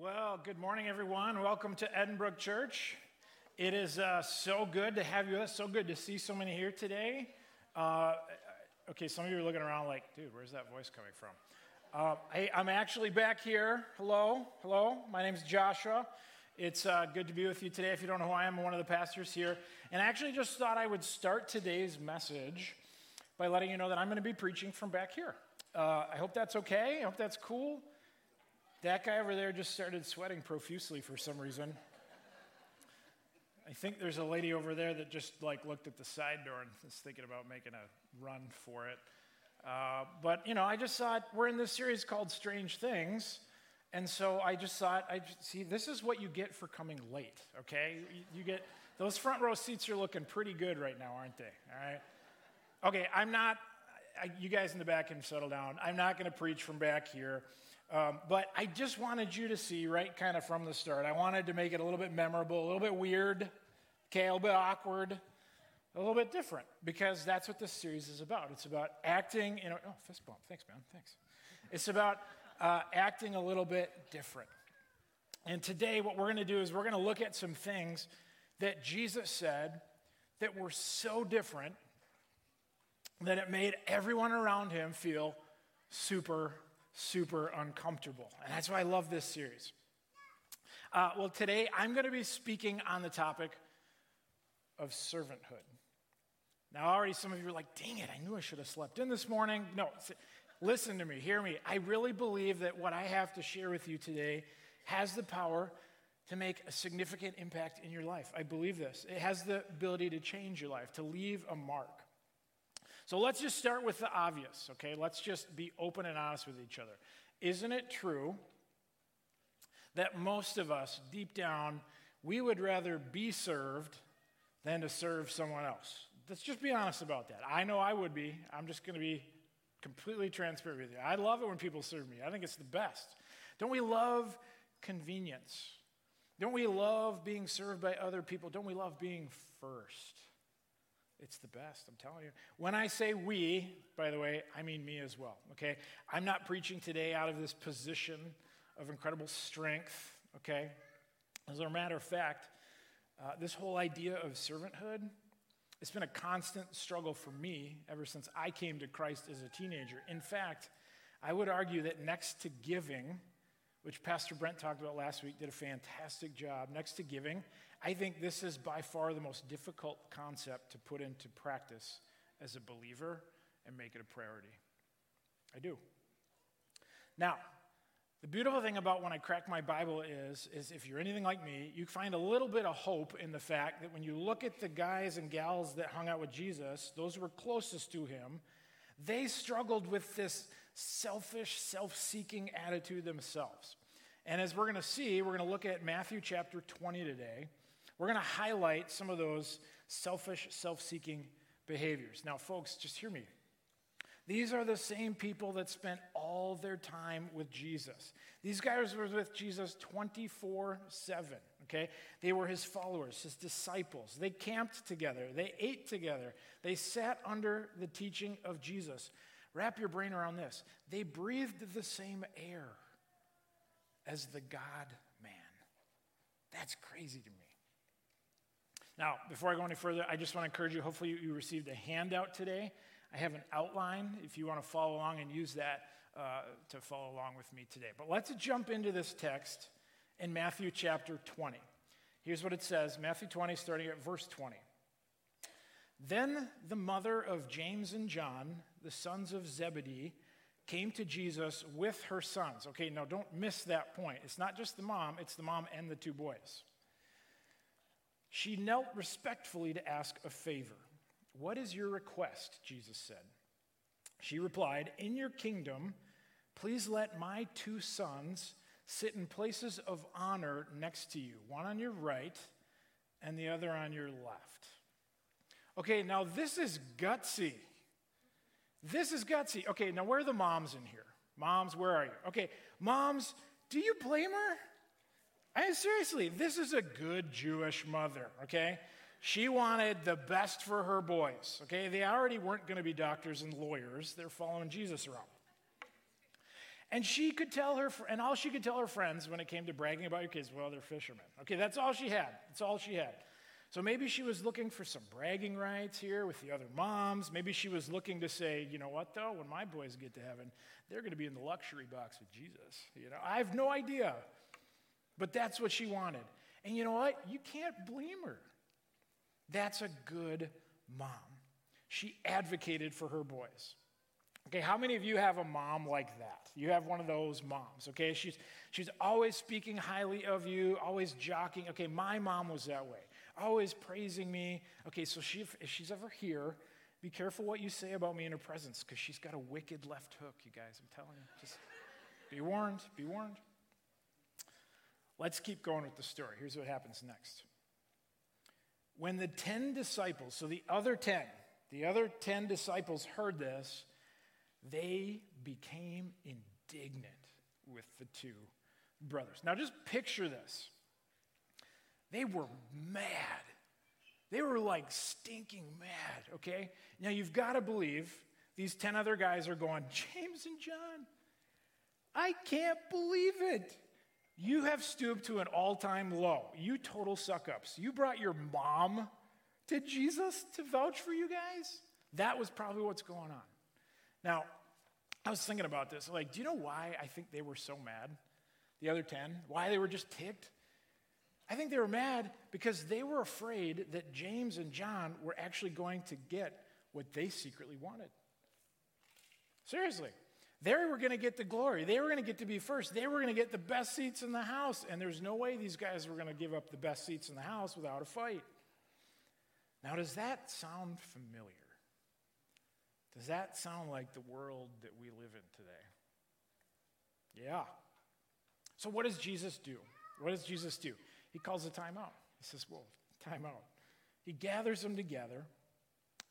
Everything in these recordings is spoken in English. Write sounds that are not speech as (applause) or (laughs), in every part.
Well, good morning, everyone. Welcome to Edinburgh Church. It is uh, so good to have you with us. So good to see so many here today. Uh, okay, some of you are looking around like, dude, where's that voice coming from? Uh, hey, I, am actually back here. Hello, hello. My name's Joshua. It's uh, good to be with you today. If you don't know who I am, I'm one of the pastors here. And I actually just thought I would start today's message by letting you know that I'm going to be preaching from back here. Uh, I hope that's okay. I hope that's cool. That guy over there just started sweating profusely for some reason. I think there's a lady over there that just like looked at the side door and is thinking about making a run for it. Uh, but you know, I just thought we're in this series called Strange Things, and so I just thought, I see, this is what you get for coming late. Okay, you, you get those front row seats are looking pretty good right now, aren't they? All right. Okay, I'm not. I, you guys in the back can settle down. I'm not going to preach from back here. Um, but I just wanted you to see, right, kind of from the start. I wanted to make it a little bit memorable, a little bit weird, okay, a little bit awkward, a little bit different, because that's what this series is about. It's about acting in a, oh, fist bump. Thanks, man. Thanks. It's about uh, acting a little bit different. And today, what we're going to do is we're going to look at some things that Jesus said that were so different that it made everyone around him feel super super uncomfortable. And that's why I love this series. Uh, well, today I'm going to be speaking on the topic of servanthood. Now, already some of you are like, dang it, I knew I should have slept in this morning. No, listen to me, hear me. I really believe that what I have to share with you today has the power to make a significant impact in your life. I believe this. It has the ability to change your life, to leave a mark. So let's just start with the obvious, okay? Let's just be open and honest with each other. Isn't it true that most of us, deep down, we would rather be served than to serve someone else? Let's just be honest about that. I know I would be. I'm just going to be completely transparent with you. I love it when people serve me, I think it's the best. Don't we love convenience? Don't we love being served by other people? Don't we love being first? It's the best, I'm telling you. When I say we, by the way, I mean me as well, okay? I'm not preaching today out of this position of incredible strength, okay? As a matter of fact, uh, this whole idea of servanthood, it's been a constant struggle for me ever since I came to Christ as a teenager. In fact, I would argue that next to giving, which Pastor Brent talked about last week, did a fantastic job. Next to giving, I think this is by far the most difficult concept to put into practice as a believer and make it a priority. I do. Now, the beautiful thing about when I crack my Bible is, is if you're anything like me, you find a little bit of hope in the fact that when you look at the guys and gals that hung out with Jesus, those who were closest to him, they struggled with this selfish, self seeking attitude themselves. And as we're going to see, we're going to look at Matthew chapter 20 today. We're going to highlight some of those selfish, self seeking behaviors. Now, folks, just hear me. These are the same people that spent all their time with Jesus. These guys were with Jesus 24 7, okay? They were his followers, his disciples. They camped together, they ate together, they sat under the teaching of Jesus. Wrap your brain around this. They breathed the same air as the God man. That's crazy to me. Now, before I go any further, I just want to encourage you. Hopefully, you received a handout today. I have an outline if you want to follow along and use that uh, to follow along with me today. But let's jump into this text in Matthew chapter 20. Here's what it says Matthew 20, starting at verse 20. Then the mother of James and John, the sons of Zebedee, came to Jesus with her sons. Okay, now don't miss that point. It's not just the mom, it's the mom and the two boys. She knelt respectfully to ask a favor. What is your request? Jesus said. She replied, In your kingdom, please let my two sons sit in places of honor next to you, one on your right and the other on your left. Okay, now this is gutsy. This is gutsy. Okay, now where are the moms in here? Moms, where are you? Okay, moms, do you blame her? I mean, seriously, this is a good Jewish mother, okay? She wanted the best for her boys, okay? They already weren't going to be doctors and lawyers, they're following Jesus around. And she could tell her, and all she could tell her friends when it came to bragging about your kids, well, they're fishermen. Okay, that's all she had. That's all she had. So maybe she was looking for some bragging rights here with the other moms. Maybe she was looking to say, you know what, though, when my boys get to heaven, they're going to be in the luxury box with Jesus. You know, I have no idea. But that's what she wanted. And you know what? You can't blame her. That's a good mom. She advocated for her boys. Okay, how many of you have a mom like that? You have one of those moms, okay? She's, she's always speaking highly of you, always jockeying. Okay, my mom was that way, always praising me. Okay, so she, if she's ever here, be careful what you say about me in her presence because she's got a wicked left hook, you guys. I'm telling you. Just be warned, be warned. Let's keep going with the story. Here's what happens next. When the 10 disciples, so the other 10, the other 10 disciples heard this, they became indignant with the two brothers. Now just picture this. They were mad. They were like stinking mad, okay? Now you've got to believe these 10 other guys are going, James and John, I can't believe it. You have stooped to an all time low. You total suck ups. You brought your mom to Jesus to vouch for you guys? That was probably what's going on. Now, I was thinking about this. Like, do you know why I think they were so mad? The other 10? Why they were just ticked? I think they were mad because they were afraid that James and John were actually going to get what they secretly wanted. Seriously. They were going to get the glory. They were going to get to be first. They were going to get the best seats in the house. And there's no way these guys were going to give up the best seats in the house without a fight. Now, does that sound familiar? Does that sound like the world that we live in today? Yeah. So, what does Jesus do? What does Jesus do? He calls a timeout. He says, Whoa, timeout. He gathers them together.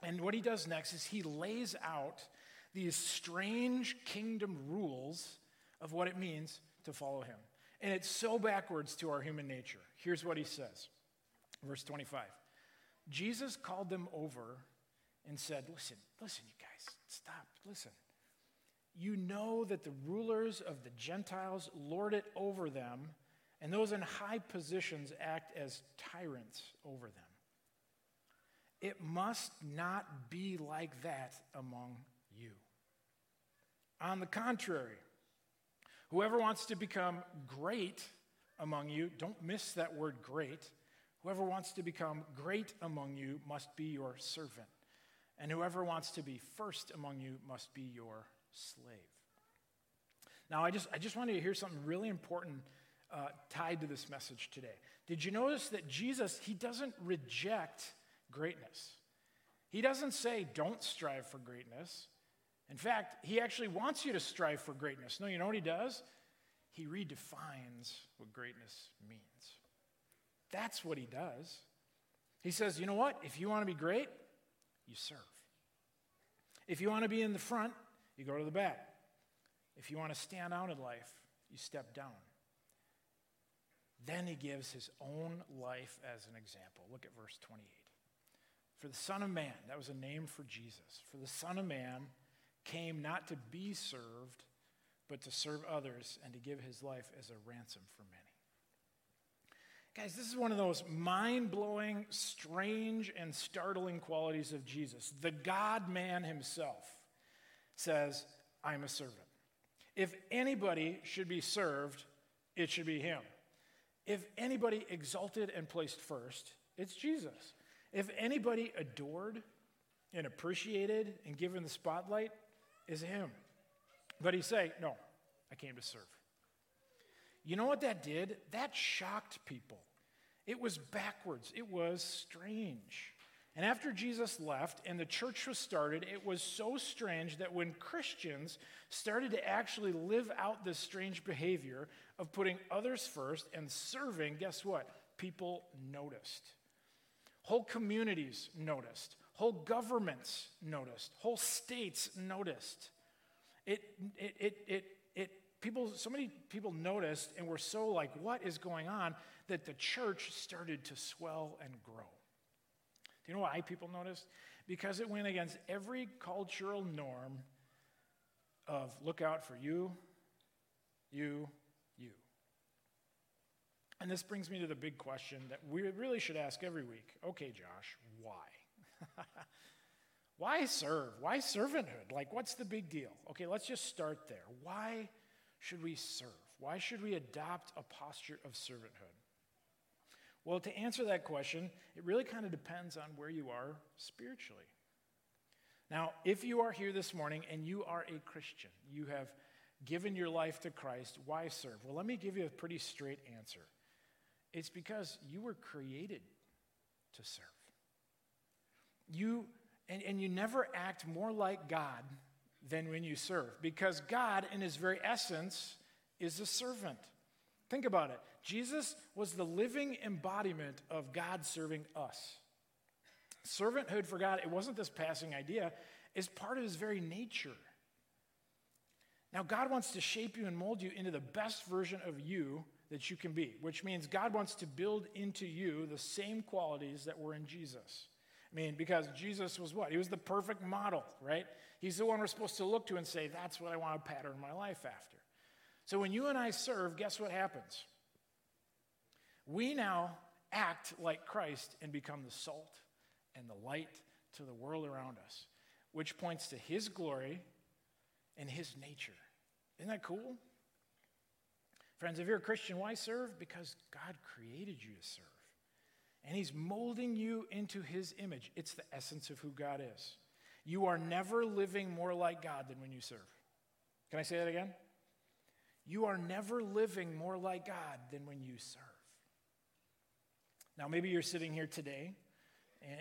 And what he does next is he lays out these strange kingdom rules of what it means to follow him. And it's so backwards to our human nature. Here's what he says verse 25 Jesus called them over and said, Listen, listen, you guys, stop, listen. You know that the rulers of the Gentiles lord it over them, and those in high positions act as tyrants over them. It must not be like that among. On the contrary, whoever wants to become great among you, don't miss that word great. Whoever wants to become great among you must be your servant. And whoever wants to be first among you must be your slave. Now, I just, I just wanted to hear something really important uh, tied to this message today. Did you notice that Jesus, he doesn't reject greatness? He doesn't say, don't strive for greatness. In fact, he actually wants you to strive for greatness. No, you know what he does? He redefines what greatness means. That's what he does. He says, you know what? If you want to be great, you serve. If you want to be in the front, you go to the back. If you want to stand out in life, you step down. Then he gives his own life as an example. Look at verse 28. For the Son of Man, that was a name for Jesus. For the Son of Man, came not to be served, but to serve others and to give his life as a ransom for many. Guys, this is one of those mind blowing, strange, and startling qualities of Jesus. The God man himself says, I'm a servant. If anybody should be served, it should be him. If anybody exalted and placed first, it's Jesus. If anybody adored and appreciated and given the spotlight, is him. But he say, No, I came to serve. You know what that did? That shocked people. It was backwards, it was strange. And after Jesus left and the church was started, it was so strange that when Christians started to actually live out this strange behavior of putting others first and serving, guess what? People noticed. Whole communities noticed. Whole governments noticed, whole states noticed. It, it, it, it, it, people, so many people noticed and were so like, what is going on, that the church started to swell and grow. Do you know why people noticed? Because it went against every cultural norm of look out for you You, you. And this brings me to the big question that we really should ask every week. Okay, Josh, why? (laughs) why serve? Why servanthood? Like, what's the big deal? Okay, let's just start there. Why should we serve? Why should we adopt a posture of servanthood? Well, to answer that question, it really kind of depends on where you are spiritually. Now, if you are here this morning and you are a Christian, you have given your life to Christ, why serve? Well, let me give you a pretty straight answer. It's because you were created to serve. You and, and you never act more like God than when you serve, because God, in his very essence, is a servant. Think about it. Jesus was the living embodiment of God serving us. Servanthood for God, it wasn't this passing idea, it's part of his very nature. Now, God wants to shape you and mold you into the best version of you that you can be, which means God wants to build into you the same qualities that were in Jesus. Mean, because Jesus was what? He was the perfect model, right? He's the one we're supposed to look to and say, that's what I want to pattern my life after. So when you and I serve, guess what happens? We now act like Christ and become the salt and the light to the world around us, which points to his glory and his nature. Isn't that cool? Friends, if you're a Christian, why serve? Because God created you to serve. And he's molding you into his image. It's the essence of who God is. You are never living more like God than when you serve. Can I say that again? You are never living more like God than when you serve. Now, maybe you're sitting here today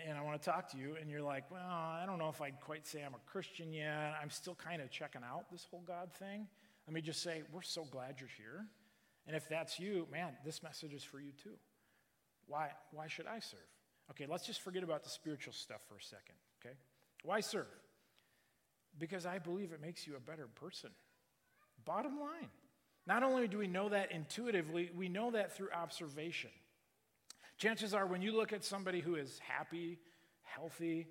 and, I want to talk to you, and you're like, well, I don't know if I'd quite say I'm a Christian yet. I'm still kind of checking out this whole God thing. Let me just say, we're so glad you're here. And if that's you, man, this message is for you too. Why, why should I serve? Okay, let's just forget about the spiritual stuff for a second, okay? Why serve? Because I believe it makes you a better person. Bottom line. Not only do we know that intuitively, we know that through observation. Chances are, when you look at somebody who is happy, healthy,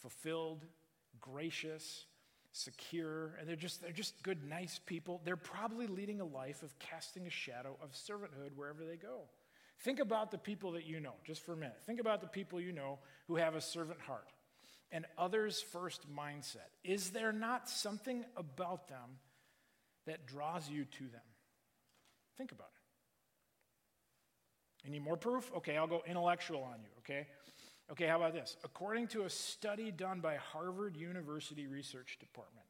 fulfilled, gracious, secure, and they're just, they're just good, nice people, they're probably leading a life of casting a shadow of servanthood wherever they go. Think about the people that you know, just for a minute. Think about the people you know who have a servant heart and others first mindset. Is there not something about them that draws you to them? Think about it. Need more proof? Okay, I'll go intellectual on you, okay? Okay, how about this? According to a study done by Harvard University Research Department,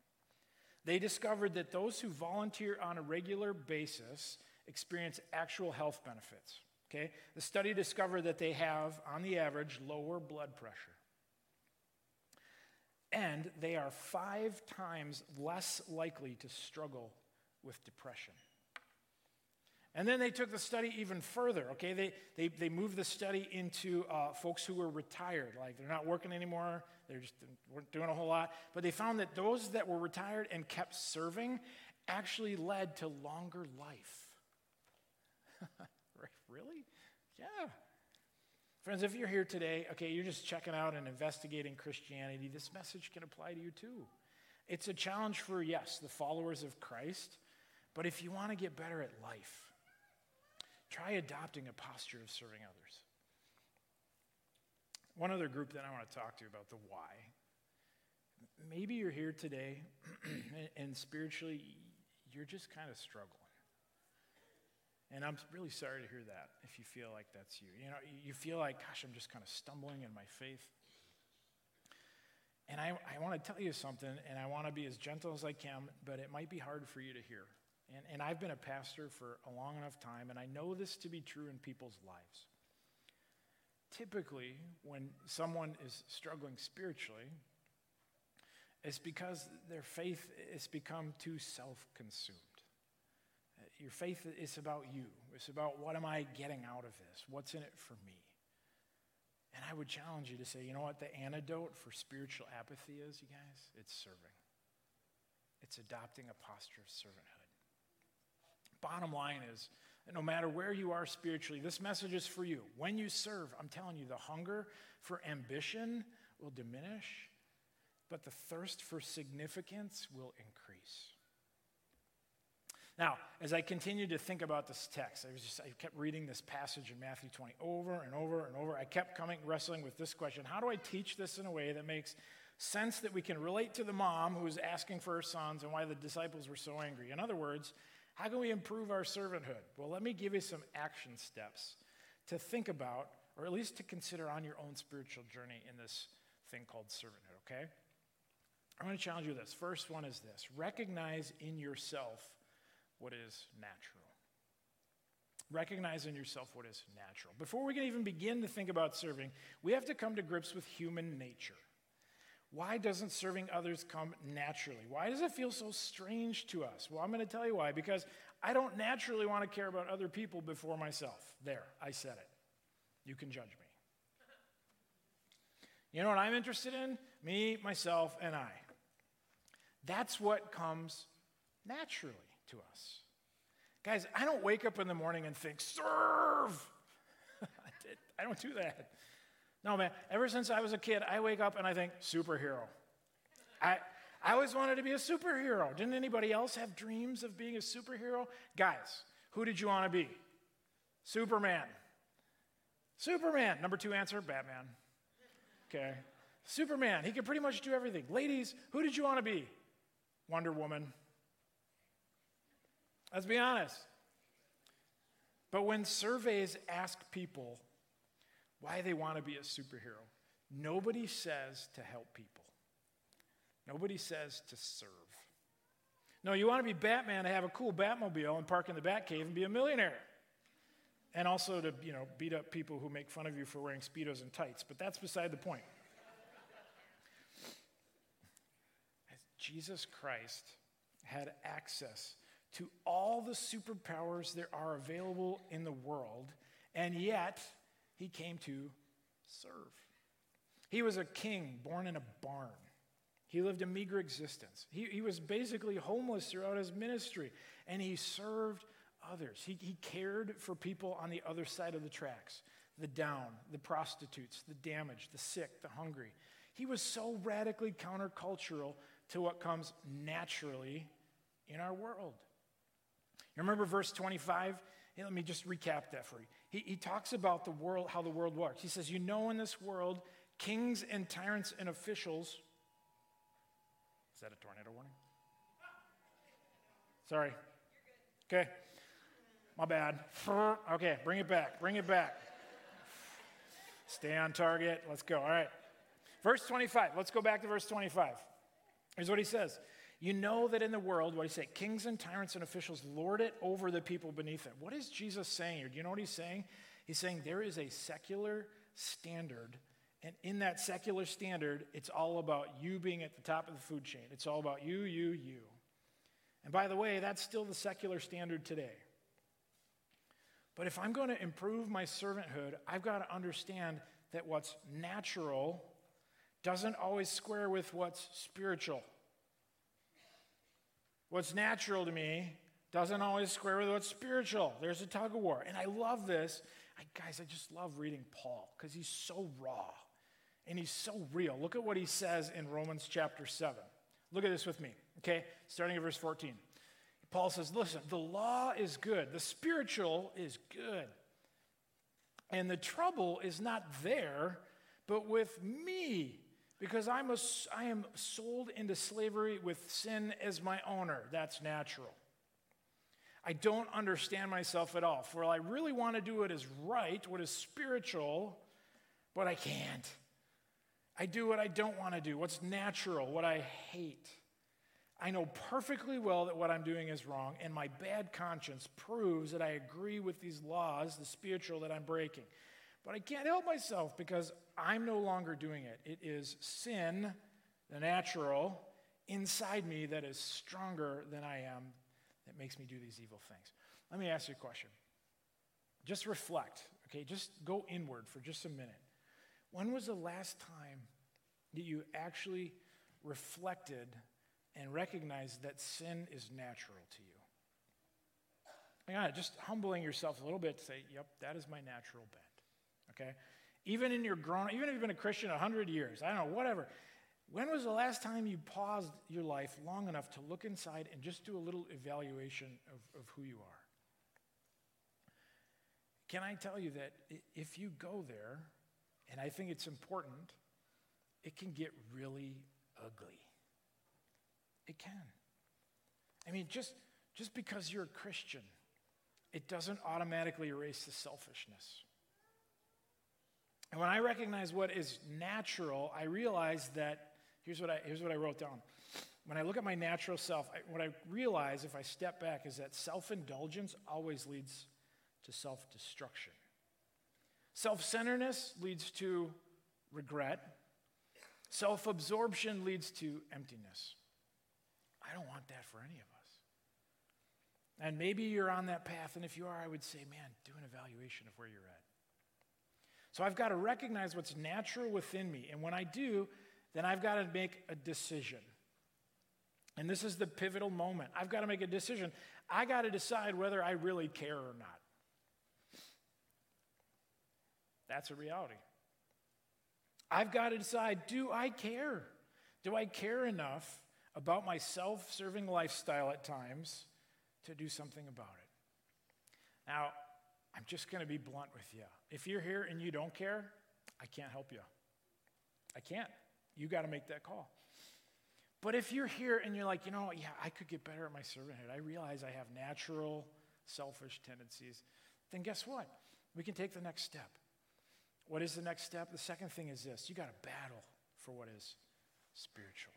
they discovered that those who volunteer on a regular basis experience actual health benefits. Okay? The study discovered that they have, on the average, lower blood pressure. And they are five times less likely to struggle with depression. And then they took the study even further, okay? They, they, they moved the study into uh, folks who were retired, like they're not working anymore, they're just weren't doing a whole lot. But they found that those that were retired and kept serving actually led to longer life. (laughs) really? Yeah. Friends, if you're here today, okay, you're just checking out and investigating Christianity, this message can apply to you too. It's a challenge for, yes, the followers of Christ, but if you want to get better at life, Try adopting a posture of serving others. One other group that I want to talk to about the why. Maybe you're here today (clears throat) and spiritually you're just kind of struggling. And I'm really sorry to hear that if you feel like that's you. You know, you feel like, gosh, I'm just kind of stumbling in my faith. And I, I want to tell you something, and I want to be as gentle as I can, but it might be hard for you to hear. And, and I've been a pastor for a long enough time, and I know this to be true in people's lives. Typically, when someone is struggling spiritually, it's because their faith has become too self consumed. Your faith is about you. It's about what am I getting out of this? What's in it for me? And I would challenge you to say, you know what the antidote for spiritual apathy is, you guys? It's serving. It's adopting a posture of servanthood. Bottom line is, no matter where you are spiritually, this message is for you. When you serve, I'm telling you, the hunger for ambition will diminish, but the thirst for significance will increase. Now, as I continued to think about this text, I was just I kept reading this passage in Matthew 20 over and over and over. I kept coming wrestling with this question: How do I teach this in a way that makes sense that we can relate to the mom who was asking for her sons and why the disciples were so angry? In other words, how can we improve our servanthood? Well, let me give you some action steps to think about, or at least to consider on your own spiritual journey in this thing called servanthood, okay? I'm going to challenge you with this. First one is this recognize in yourself what is natural. Recognize in yourself what is natural. Before we can even begin to think about serving, we have to come to grips with human nature. Why doesn't serving others come naturally? Why does it feel so strange to us? Well, I'm going to tell you why. Because I don't naturally want to care about other people before myself. There, I said it. You can judge me. You know what I'm interested in? Me, myself, and I. That's what comes naturally to us. Guys, I don't wake up in the morning and think, serve. (laughs) I don't do that. No, man, ever since I was a kid, I wake up and I think, superhero. I, I always wanted to be a superhero. Didn't anybody else have dreams of being a superhero? Guys, who did you want to be? Superman. Superman. Number two answer Batman. Okay. Superman. He could pretty much do everything. Ladies, who did you want to be? Wonder Woman. Let's be honest. But when surveys ask people why they want to be a superhero, nobody says to help people. Nobody says to serve. No, you want to be Batman to have a cool Batmobile and park in the Batcave and be a millionaire. And also to, you know, beat up people who make fun of you for wearing Speedos and tights, but that's beside the point. Jesus Christ had access to all the superpowers there are available in the world, and yet he came to serve. He was a king born in a barn. He lived a meager existence. He, he was basically homeless throughout his ministry, and he served others. He, he cared for people on the other side of the tracks the down, the prostitutes, the damaged, the sick, the hungry. He was so radically countercultural to what comes naturally in our world. You remember verse 25? Hey, let me just recap that for you. He, he talks about the world, how the world works. He says, You know, in this world, kings and tyrants and officials. Is that a tornado warning? Sorry. Okay. My bad. (laughs) Okay, bring it back. Bring it back. Stay on target. Let's go. All right. Verse 25. Let's go back to verse 25. Here's what he says You know that in the world, what he said, kings and tyrants and officials lord it over the people beneath them. What is Jesus saying here? Do you know what he's saying? He's saying there is a secular standard, and in that secular standard, it's all about you being at the top of the food chain. It's all about you, you, you. And by the way, that's still the secular standard today. But if I'm going to improve my servanthood, I've got to understand that what's natural doesn't always square with what's spiritual. What's natural to me doesn't always square with what's spiritual. There's a tug of war. And I love this. I, guys, I just love reading Paul because he's so raw and he's so real. Look at what he says in Romans chapter 7. Look at this with me, okay? Starting at verse 14. Paul says, Listen, the law is good, the spiritual is good. And the trouble is not there, but with me because I'm a, I am sold into slavery with sin as my owner. That's natural. I don't understand myself at all. For I really want to do what is right, what is spiritual, but I can't. I do what I don't want to do, what's natural, what I hate. I know perfectly well that what I'm doing is wrong, and my bad conscience proves that I agree with these laws, the spiritual that I'm breaking. But I can't help myself because I'm no longer doing it. It is sin, the natural, inside me that is stronger than I am that makes me do these evil things. Let me ask you a question. Just reflect, okay? Just go inward for just a minute. When was the last time that you actually reflected and recognized that sin is natural to you? Yeah, just humbling yourself a little bit to say, yep, that is my natural bent okay? Even in your grown, even if you've been a Christian 100 years, I don't know, whatever. When was the last time you paused your life long enough to look inside and just do a little evaluation of, of who you are? Can I tell you that if you go there, and I think it's important, it can get really ugly. It can. I mean, just, just because you're a Christian, it doesn't automatically erase the selfishness. And when I recognize what is natural, I realize that here's what I, here's what I wrote down. When I look at my natural self, I, what I realize if I step back is that self indulgence always leads to self destruction. Self centeredness leads to regret, self absorption leads to emptiness. I don't want that for any of us. And maybe you're on that path, and if you are, I would say, man, do an evaluation of where you're at. So I've got to recognize what's natural within me. And when I do, then I've got to make a decision. And this is the pivotal moment. I've got to make a decision. I got to decide whether I really care or not. That's a reality. I've got to decide do I care? Do I care enough about my self serving lifestyle at times to do something about it? Now, I'm just going to be blunt with you. If you're here and you don't care, I can't help you. I can't. You got to make that call. But if you're here and you're like, you know, yeah, I could get better at my servanthood, I realize I have natural selfish tendencies, then guess what? We can take the next step. What is the next step? The second thing is this you got to battle for what is spiritual.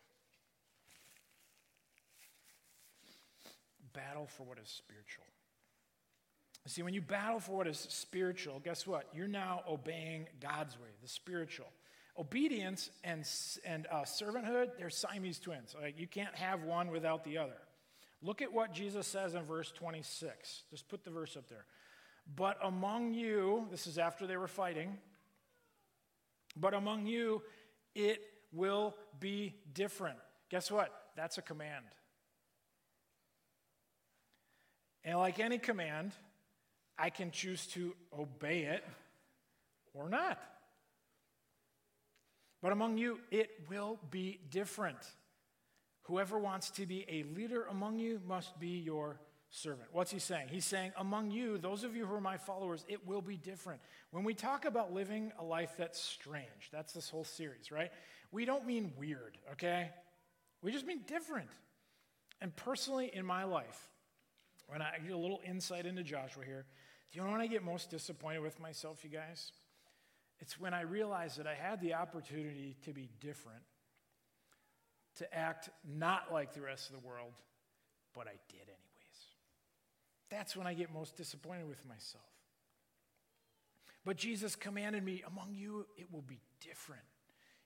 Battle for what is spiritual. See, when you battle for what is spiritual, guess what? You're now obeying God's way, the spiritual. Obedience and, and uh, servanthood, they're Siamese twins. You can't have one without the other. Look at what Jesus says in verse 26. Just put the verse up there. But among you, this is after they were fighting, but among you, it will be different. Guess what? That's a command. And like any command, I can choose to obey it or not. But among you, it will be different. Whoever wants to be a leader among you must be your servant. What's he saying? He's saying, among you, those of you who are my followers, it will be different. When we talk about living a life that's strange, that's this whole series, right? We don't mean weird, okay? We just mean different. And personally, in my life, when I get a little insight into Joshua here, do you know when I get most disappointed with myself, you guys? It's when I realize that I had the opportunity to be different, to act not like the rest of the world, but I did anyways. That's when I get most disappointed with myself. But Jesus commanded me, among you, it will be different.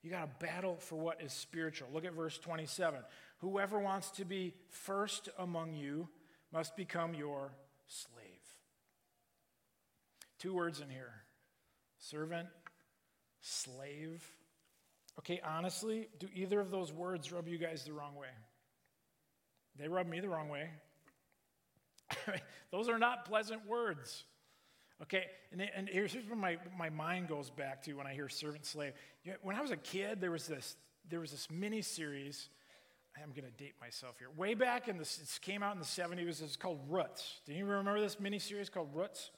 You got to battle for what is spiritual. Look at verse 27. Whoever wants to be first among you must become your slave. Two words in here servant, slave. Okay, honestly, do either of those words rub you guys the wrong way? They rub me the wrong way. (laughs) those are not pleasant words. Okay, and, and here's, where my, my mind goes back to when I hear servant slave. When I was a kid, there was this, there was this mini series. I'm going to date myself here. Way back in the, it came out in the 70s. It's called Roots. Do you remember this mini series called Roots?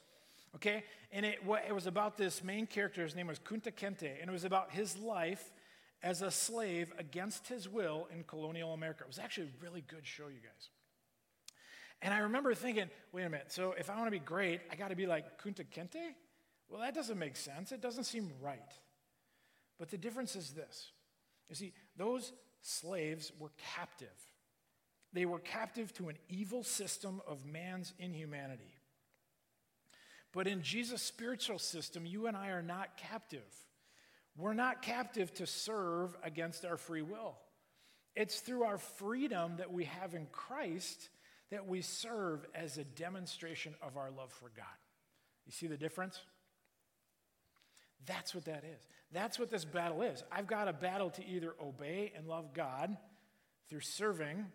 Okay, and it, it was about this main character. His name was Kunta Kinte, and it was about his life as a slave against his will in colonial America. It was actually a really good show, you guys. And I remember thinking, wait a minute, so if I want to be great, I got to be like Kunta Kinte? Well, that doesn't make sense. It doesn't seem right. But the difference is this you see, those slaves were captive. They were captive to an evil system of man's inhumanity. But in Jesus' spiritual system, you and I are not captive. We're not captive to serve against our free will. It's through our freedom that we have in Christ that we serve as a demonstration of our love for God. You see the difference? That's what that is. That's what this battle is. I've got a battle to either obey and love God through serving,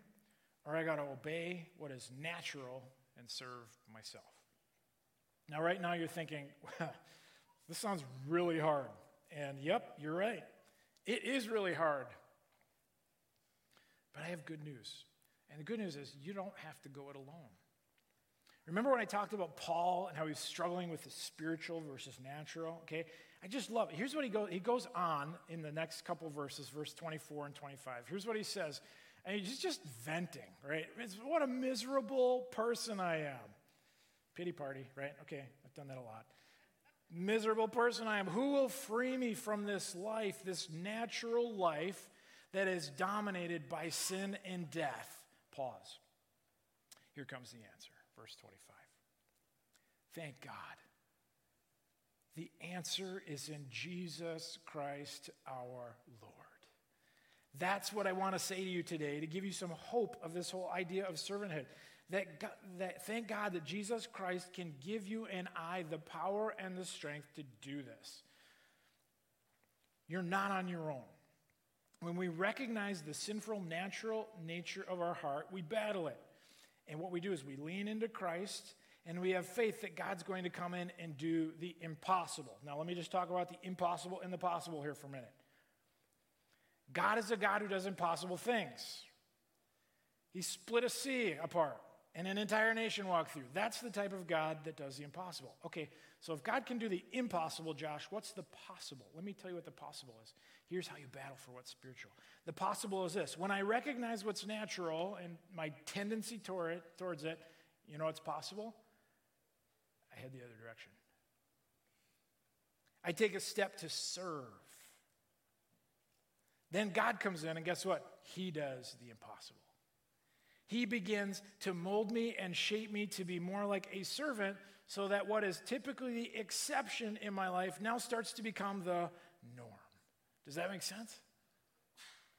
or I got to obey what is natural and serve myself. Now, right now, you're thinking, well, this sounds really hard. And yep, you're right. It is really hard. But I have good news. And the good news is you don't have to go it alone. Remember when I talked about Paul and how he's struggling with the spiritual versus natural? Okay, I just love it. Here's what he goes. He goes on in the next couple verses, verse 24 and 25. Here's what he says, and he's just venting, right? It's, what a miserable person I am. Pity party, right? Okay, I've done that a lot. Miserable person I am. Who will free me from this life, this natural life that is dominated by sin and death? Pause. Here comes the answer. Verse 25. Thank God. The answer is in Jesus Christ our Lord. That's what I want to say to you today to give you some hope of this whole idea of servanthood. That, God, that thank God that Jesus Christ can give you and I the power and the strength to do this. You're not on your own. When we recognize the sinful, natural nature of our heart, we battle it. And what we do is we lean into Christ and we have faith that God's going to come in and do the impossible. Now, let me just talk about the impossible and the possible here for a minute. God is a God who does impossible things. He split a sea apart and an entire nation walked through. That's the type of God that does the impossible. Okay, so if God can do the impossible, Josh, what's the possible? Let me tell you what the possible is. Here's how you battle for what's spiritual. The possible is this when I recognize what's natural and my tendency toward it, towards it, you know what's possible? I head the other direction. I take a step to serve. Then God comes in, and guess what? He does the impossible. He begins to mold me and shape me to be more like a servant so that what is typically the exception in my life now starts to become the norm. Does that make sense?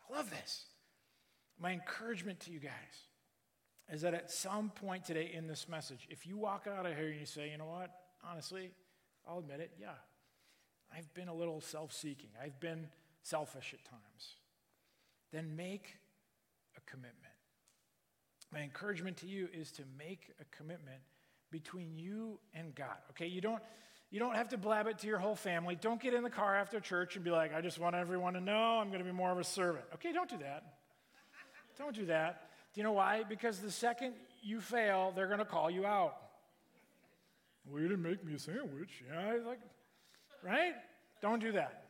I love this. My encouragement to you guys is that at some point today in this message, if you walk out of here and you say, you know what, honestly, I'll admit it, yeah, I've been a little self seeking, I've been selfish at times, then make a commitment. My encouragement to you is to make a commitment between you and God. Okay, you don't you don't have to blab it to your whole family. Don't get in the car after church and be like, I just want everyone to know I'm going to be more of a servant. Okay, don't do that. don't do that. Do you know why? Because the second you fail, they're going to call you out. Well, you didn't make me a sandwich. Yeah, like, right? Don't do that.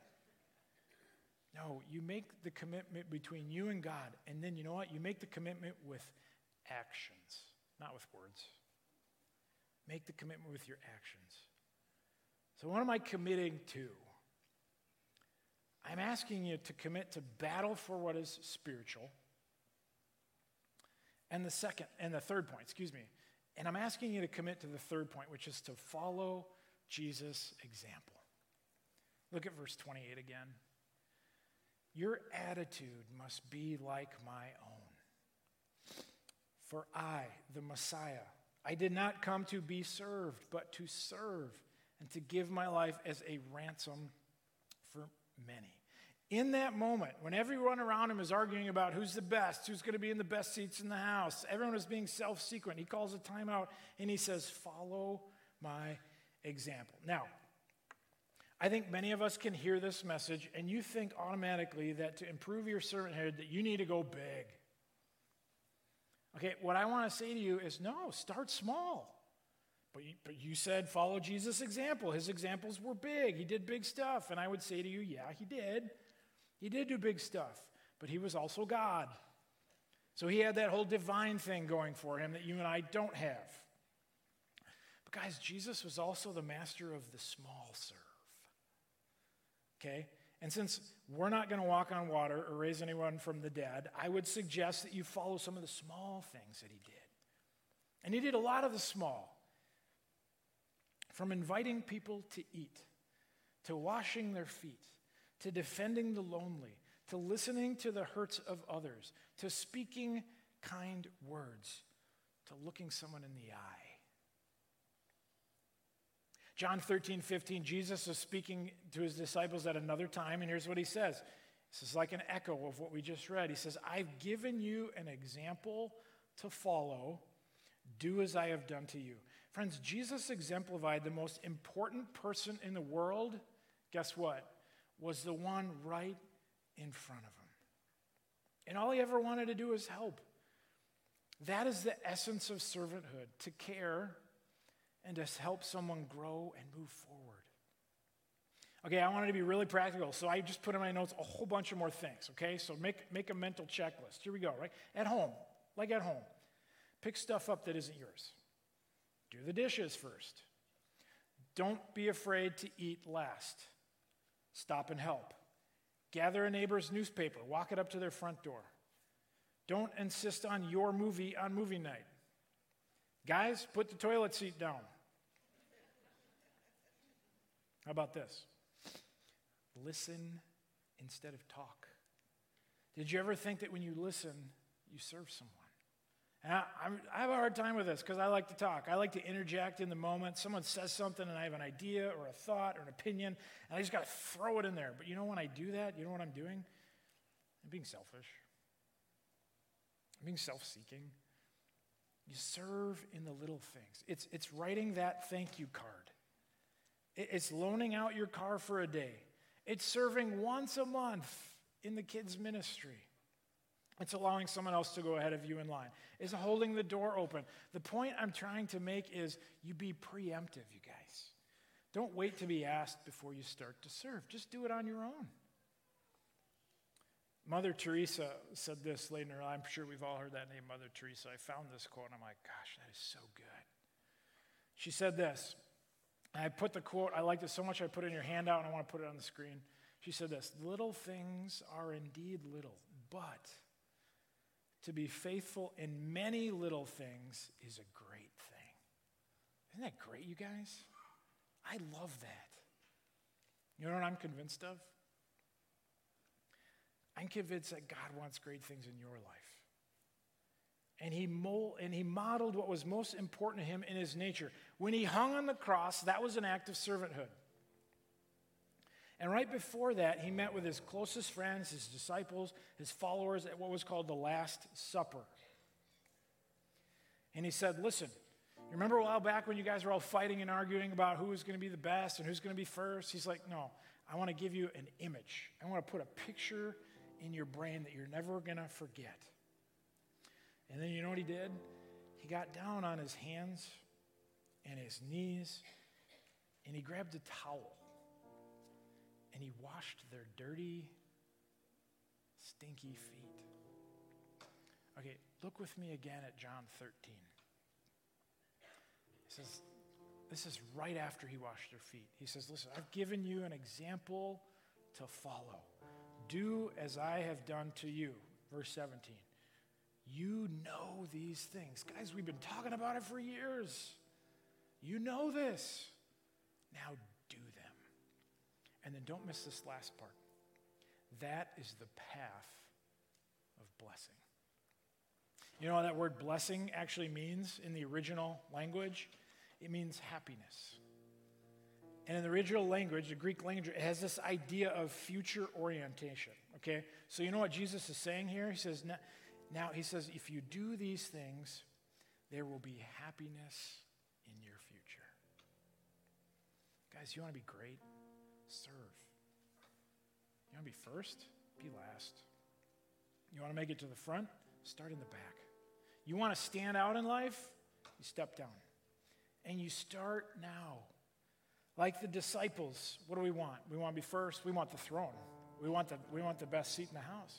No, you make the commitment between you and God, and then you know what? You make the commitment with actions, not with words. Make the commitment with your actions. So, what am I committing to? I'm asking you to commit to battle for what is spiritual. And the second, and the third point, excuse me. And I'm asking you to commit to the third point, which is to follow Jesus' example. Look at verse 28 again. Your attitude must be like my own. For I, the Messiah, I did not come to be served, but to serve and to give my life as a ransom for many. In that moment, when everyone around him is arguing about who's the best, who's going to be in the best seats in the house, everyone is being self sequent. He calls a timeout and he says, Follow my example. Now, I think many of us can hear this message and you think automatically that to improve your servanthood that you need to go big. Okay, what I want to say to you is no, start small. But you, but you said follow Jesus' example. His examples were big. He did big stuff. And I would say to you, yeah, he did. He did do big stuff. But he was also God. So he had that whole divine thing going for him that you and I don't have. But guys, Jesus was also the master of the small serve. Okay? And since we're not going to walk on water or raise anyone from the dead, I would suggest that you follow some of the small things that he did. And he did a lot of the small. From inviting people to eat, to washing their feet, to defending the lonely, to listening to the hurts of others, to speaking kind words, to looking someone in the eye. John 13, 15, Jesus is speaking to his disciples at another time, and here's what he says. This is like an echo of what we just read. He says, I've given you an example to follow. Do as I have done to you. Friends, Jesus exemplified the most important person in the world. Guess what? Was the one right in front of him. And all he ever wanted to do was help. That is the essence of servanthood to care and to help someone grow and move forward. Okay, I wanted to be really practical, so I just put in my notes a whole bunch of more things, okay? So make, make a mental checklist. Here we go, right? At home, like at home, pick stuff up that isn't yours. Do the dishes first. Don't be afraid to eat last. Stop and help. Gather a neighbor's newspaper, walk it up to their front door. Don't insist on your movie on movie night. Guys, put the toilet seat down. How about this? Listen instead of talk. Did you ever think that when you listen, you serve someone? I, I, have a hard time with this because I like to talk. I like to interject in the moment. Someone says something and I have an idea or a thought or an opinion, and I just got to throw it in there. But you know when I do that, you know what I'm doing? I'm being selfish. I'm being self seeking. You serve in the little things. It's, it's writing that thank you card, it's loaning out your car for a day. It's serving once a month in the kids' ministry. It's allowing someone else to go ahead of you in line. It's holding the door open. The point I'm trying to make is you be preemptive, you guys. Don't wait to be asked before you start to serve. Just do it on your own. Mother Teresa said this later. On. I'm sure we've all heard that name, Mother Teresa. I found this quote and I'm like, gosh, that is so good. She said this I put the quote, I liked it so much I put it in your handout and I want to put it on the screen. She said this Little things are indeed little, but to be faithful in many little things is a great thing. Isn't that great, you guys? I love that. You know what I'm convinced of? I'm convinced that God wants great things in your life and he, mold, and he modeled what was most important to him in his nature. When he hung on the cross, that was an act of servanthood. And right before that, he met with his closest friends, his disciples, his followers at what was called the Last Supper. And he said, Listen, you remember a while back when you guys were all fighting and arguing about who was going to be the best and who's going to be first? He's like, No, I want to give you an image. I want to put a picture in your brain that you're never going to forget. And then you know what he did? He got down on his hands and his knees and he grabbed a towel and he washed their dirty, stinky feet. Okay, look with me again at John 13. He says, this is right after he washed their feet. He says, Listen, I've given you an example to follow. Do as I have done to you. Verse 17. You know these things. Guys, we've been talking about it for years. You know this. Now do them. And then don't miss this last part. That is the path of blessing. You know what that word blessing actually means in the original language? It means happiness. And in the original language, the Greek language, it has this idea of future orientation. Okay? So you know what Jesus is saying here? He says, now, he says, if you do these things, there will be happiness in your future. Guys, you want to be great? Serve. You want to be first? Be last. You want to make it to the front? Start in the back. You want to stand out in life? You step down. And you start now. Like the disciples, what do we want? We want to be first. We want the throne. We want the, we want the best seat in the house.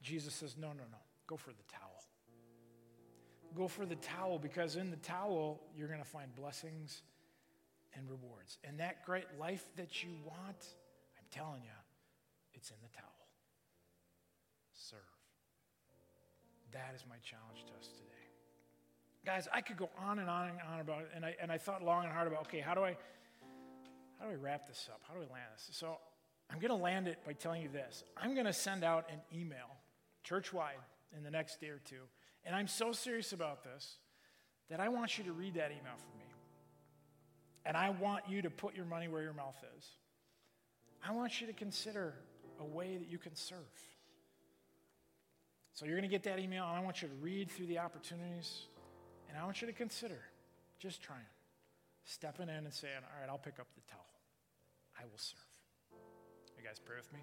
Jesus says, no, no, no. Go for the towel. Go for the towel because in the towel, you're going to find blessings and rewards. And that great life that you want, I'm telling you, it's in the towel. Serve. That is my challenge to us today. Guys, I could go on and on and on about it, and I, and I thought long and hard about, okay, how do I how do we wrap this up? How do we land this? So I'm going to land it by telling you this. I'm going to send out an email, church wide, in the next day or two. And I'm so serious about this that I want you to read that email for me. And I want you to put your money where your mouth is. I want you to consider a way that you can serve. So you're going to get that email, and I want you to read through the opportunities, and I want you to consider just trying, stepping in and saying, All right, I'll pick up the towel. I will serve. You guys pray with me?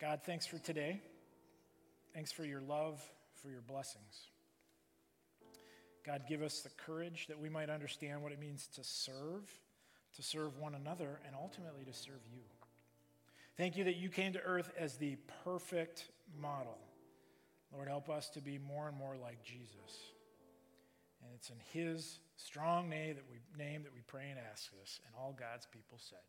God, thanks for today. Thanks for your love, for your blessings. God, give us the courage that we might understand what it means to serve, to serve one another, and ultimately to serve you. Thank you that you came to earth as the perfect model. Lord, help us to be more and more like Jesus. And it's in his strong name that we name that we pray and ask this, and all God's people said.